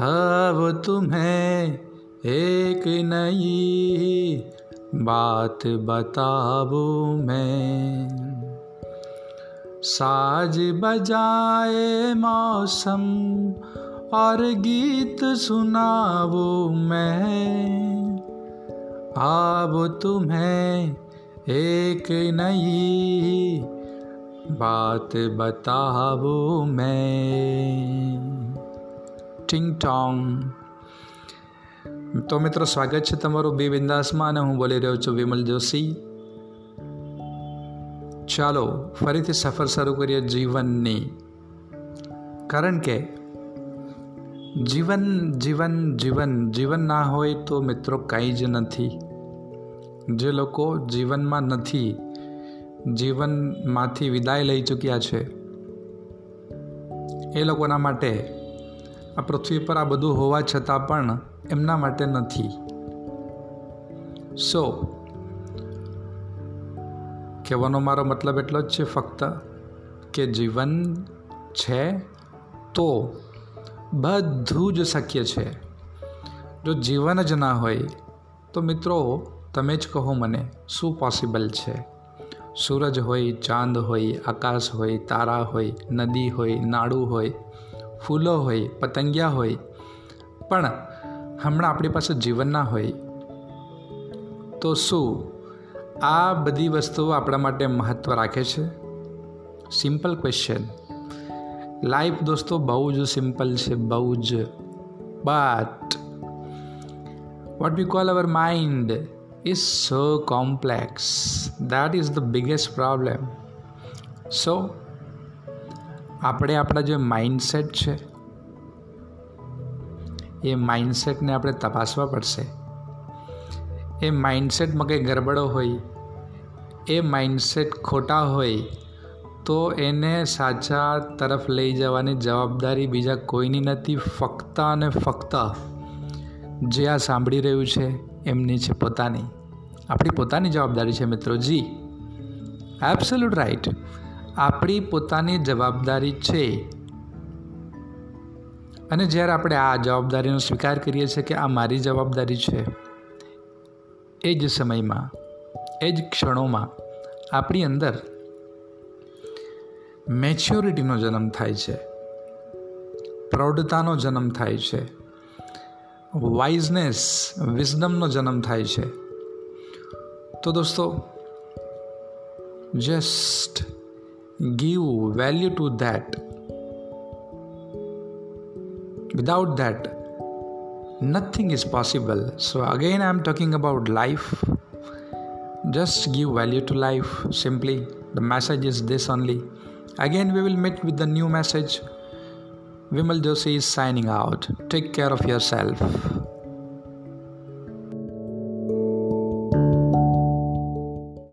अब तुम्हें एक नई बात बताबू मैं। साज बजाए मौसम और गीत सुनाबू मैं। अब तुम्हें एक नई बात बताबू मैं। ટિંગ ટોંગ તો મિત્રો, સ્વાગત છે તમારું બે બિંદાસમાં અને હું બોલી રહ્યો છું વિમલ જોશી. ચાલો, ફરીથી સફર શરૂ કરીએ જીવનની. કારણ કે જીવન જીવન જીવન જીવન ના હોય તો મિત્રો કંઈ જ નથી. જે લોકો જીવનમાં નથી, જીવનમાંથી વિદાય લઈ ચૂક્યા છે, એ લોકોના માટે આ પૃથ્વી પર આ બધું હોવા છતાં પણ એમના માટે નથી. સો કહેવાનો મારો મતલબ એટલો જ છે ફક્ત કે જીવન છે તો બધું જ શક્ય છે. જો જીવન જ ના હોય, તો મિત્રો તમે જ કહો મને, શું પોસિબલ છે? સૂરજ હોય, ચાંદ હોય, આકાશ હોય, તારા હોય, નદી હોય, નાડું હોય ફૂલો હોય, પતંગિયા હોય, પણ હમણાં આપણી પાસે જીવન ના હોય. તો શું આ બધી વસ્તુઓ આપણા માટે મહત્ત્વ રાખે છે? સિમ્પલ ક્વેશ્ચન લાઈફ દોસ્તો બહુ જ સિમ્પલ છે, બહુ જ. But what we call our mind is so complex that is the biggest problem so આપણે આપણા જે માઇન્ડસેટ છે, એ માઇન્ડસેટને આપણે તપાસવા પડશે. એ માઇન્ડસેટમાં કંઈ ગરબડો હોય, એ માઇન્ડસેટ ખોટા હોય, તો એને સાચા તરફ લઈ જવાની જવાબદારી બીજા કોઈની નથી. ફક્ત અને ફક્ત જે આ સાંભળી રહ્યું છે, એમની છે પોતાની. આપણી પોતાની જવાબદારી છે મિત્રો, જી. એબ્સોલ્યુટ રાઈટ આપણી પોતાની જવાબદારી છે. અને જ્યારે આપણે આ જવાબદારીનો સ્વીકાર કરીએ છીએ કે આ મારી જવાબદારી છે, એ જ સમયમાં, એ જ ક્ષણોમાં આપણી અંદર મેચ્યોરિટીનો જન્મ થાય છે, પ્રૌઢતાનો જન્મ થાય છે, વાઇઝનેસ, વિઝડમનો જન્મ થાય છે. તો દોસ્તો, just give value to that. Without that nothing is possible. So again i'm talking about life. Just give value to life simply. The message is this only. Again we will meet with the new message. Vimal joshi is signing out. Take care of yourself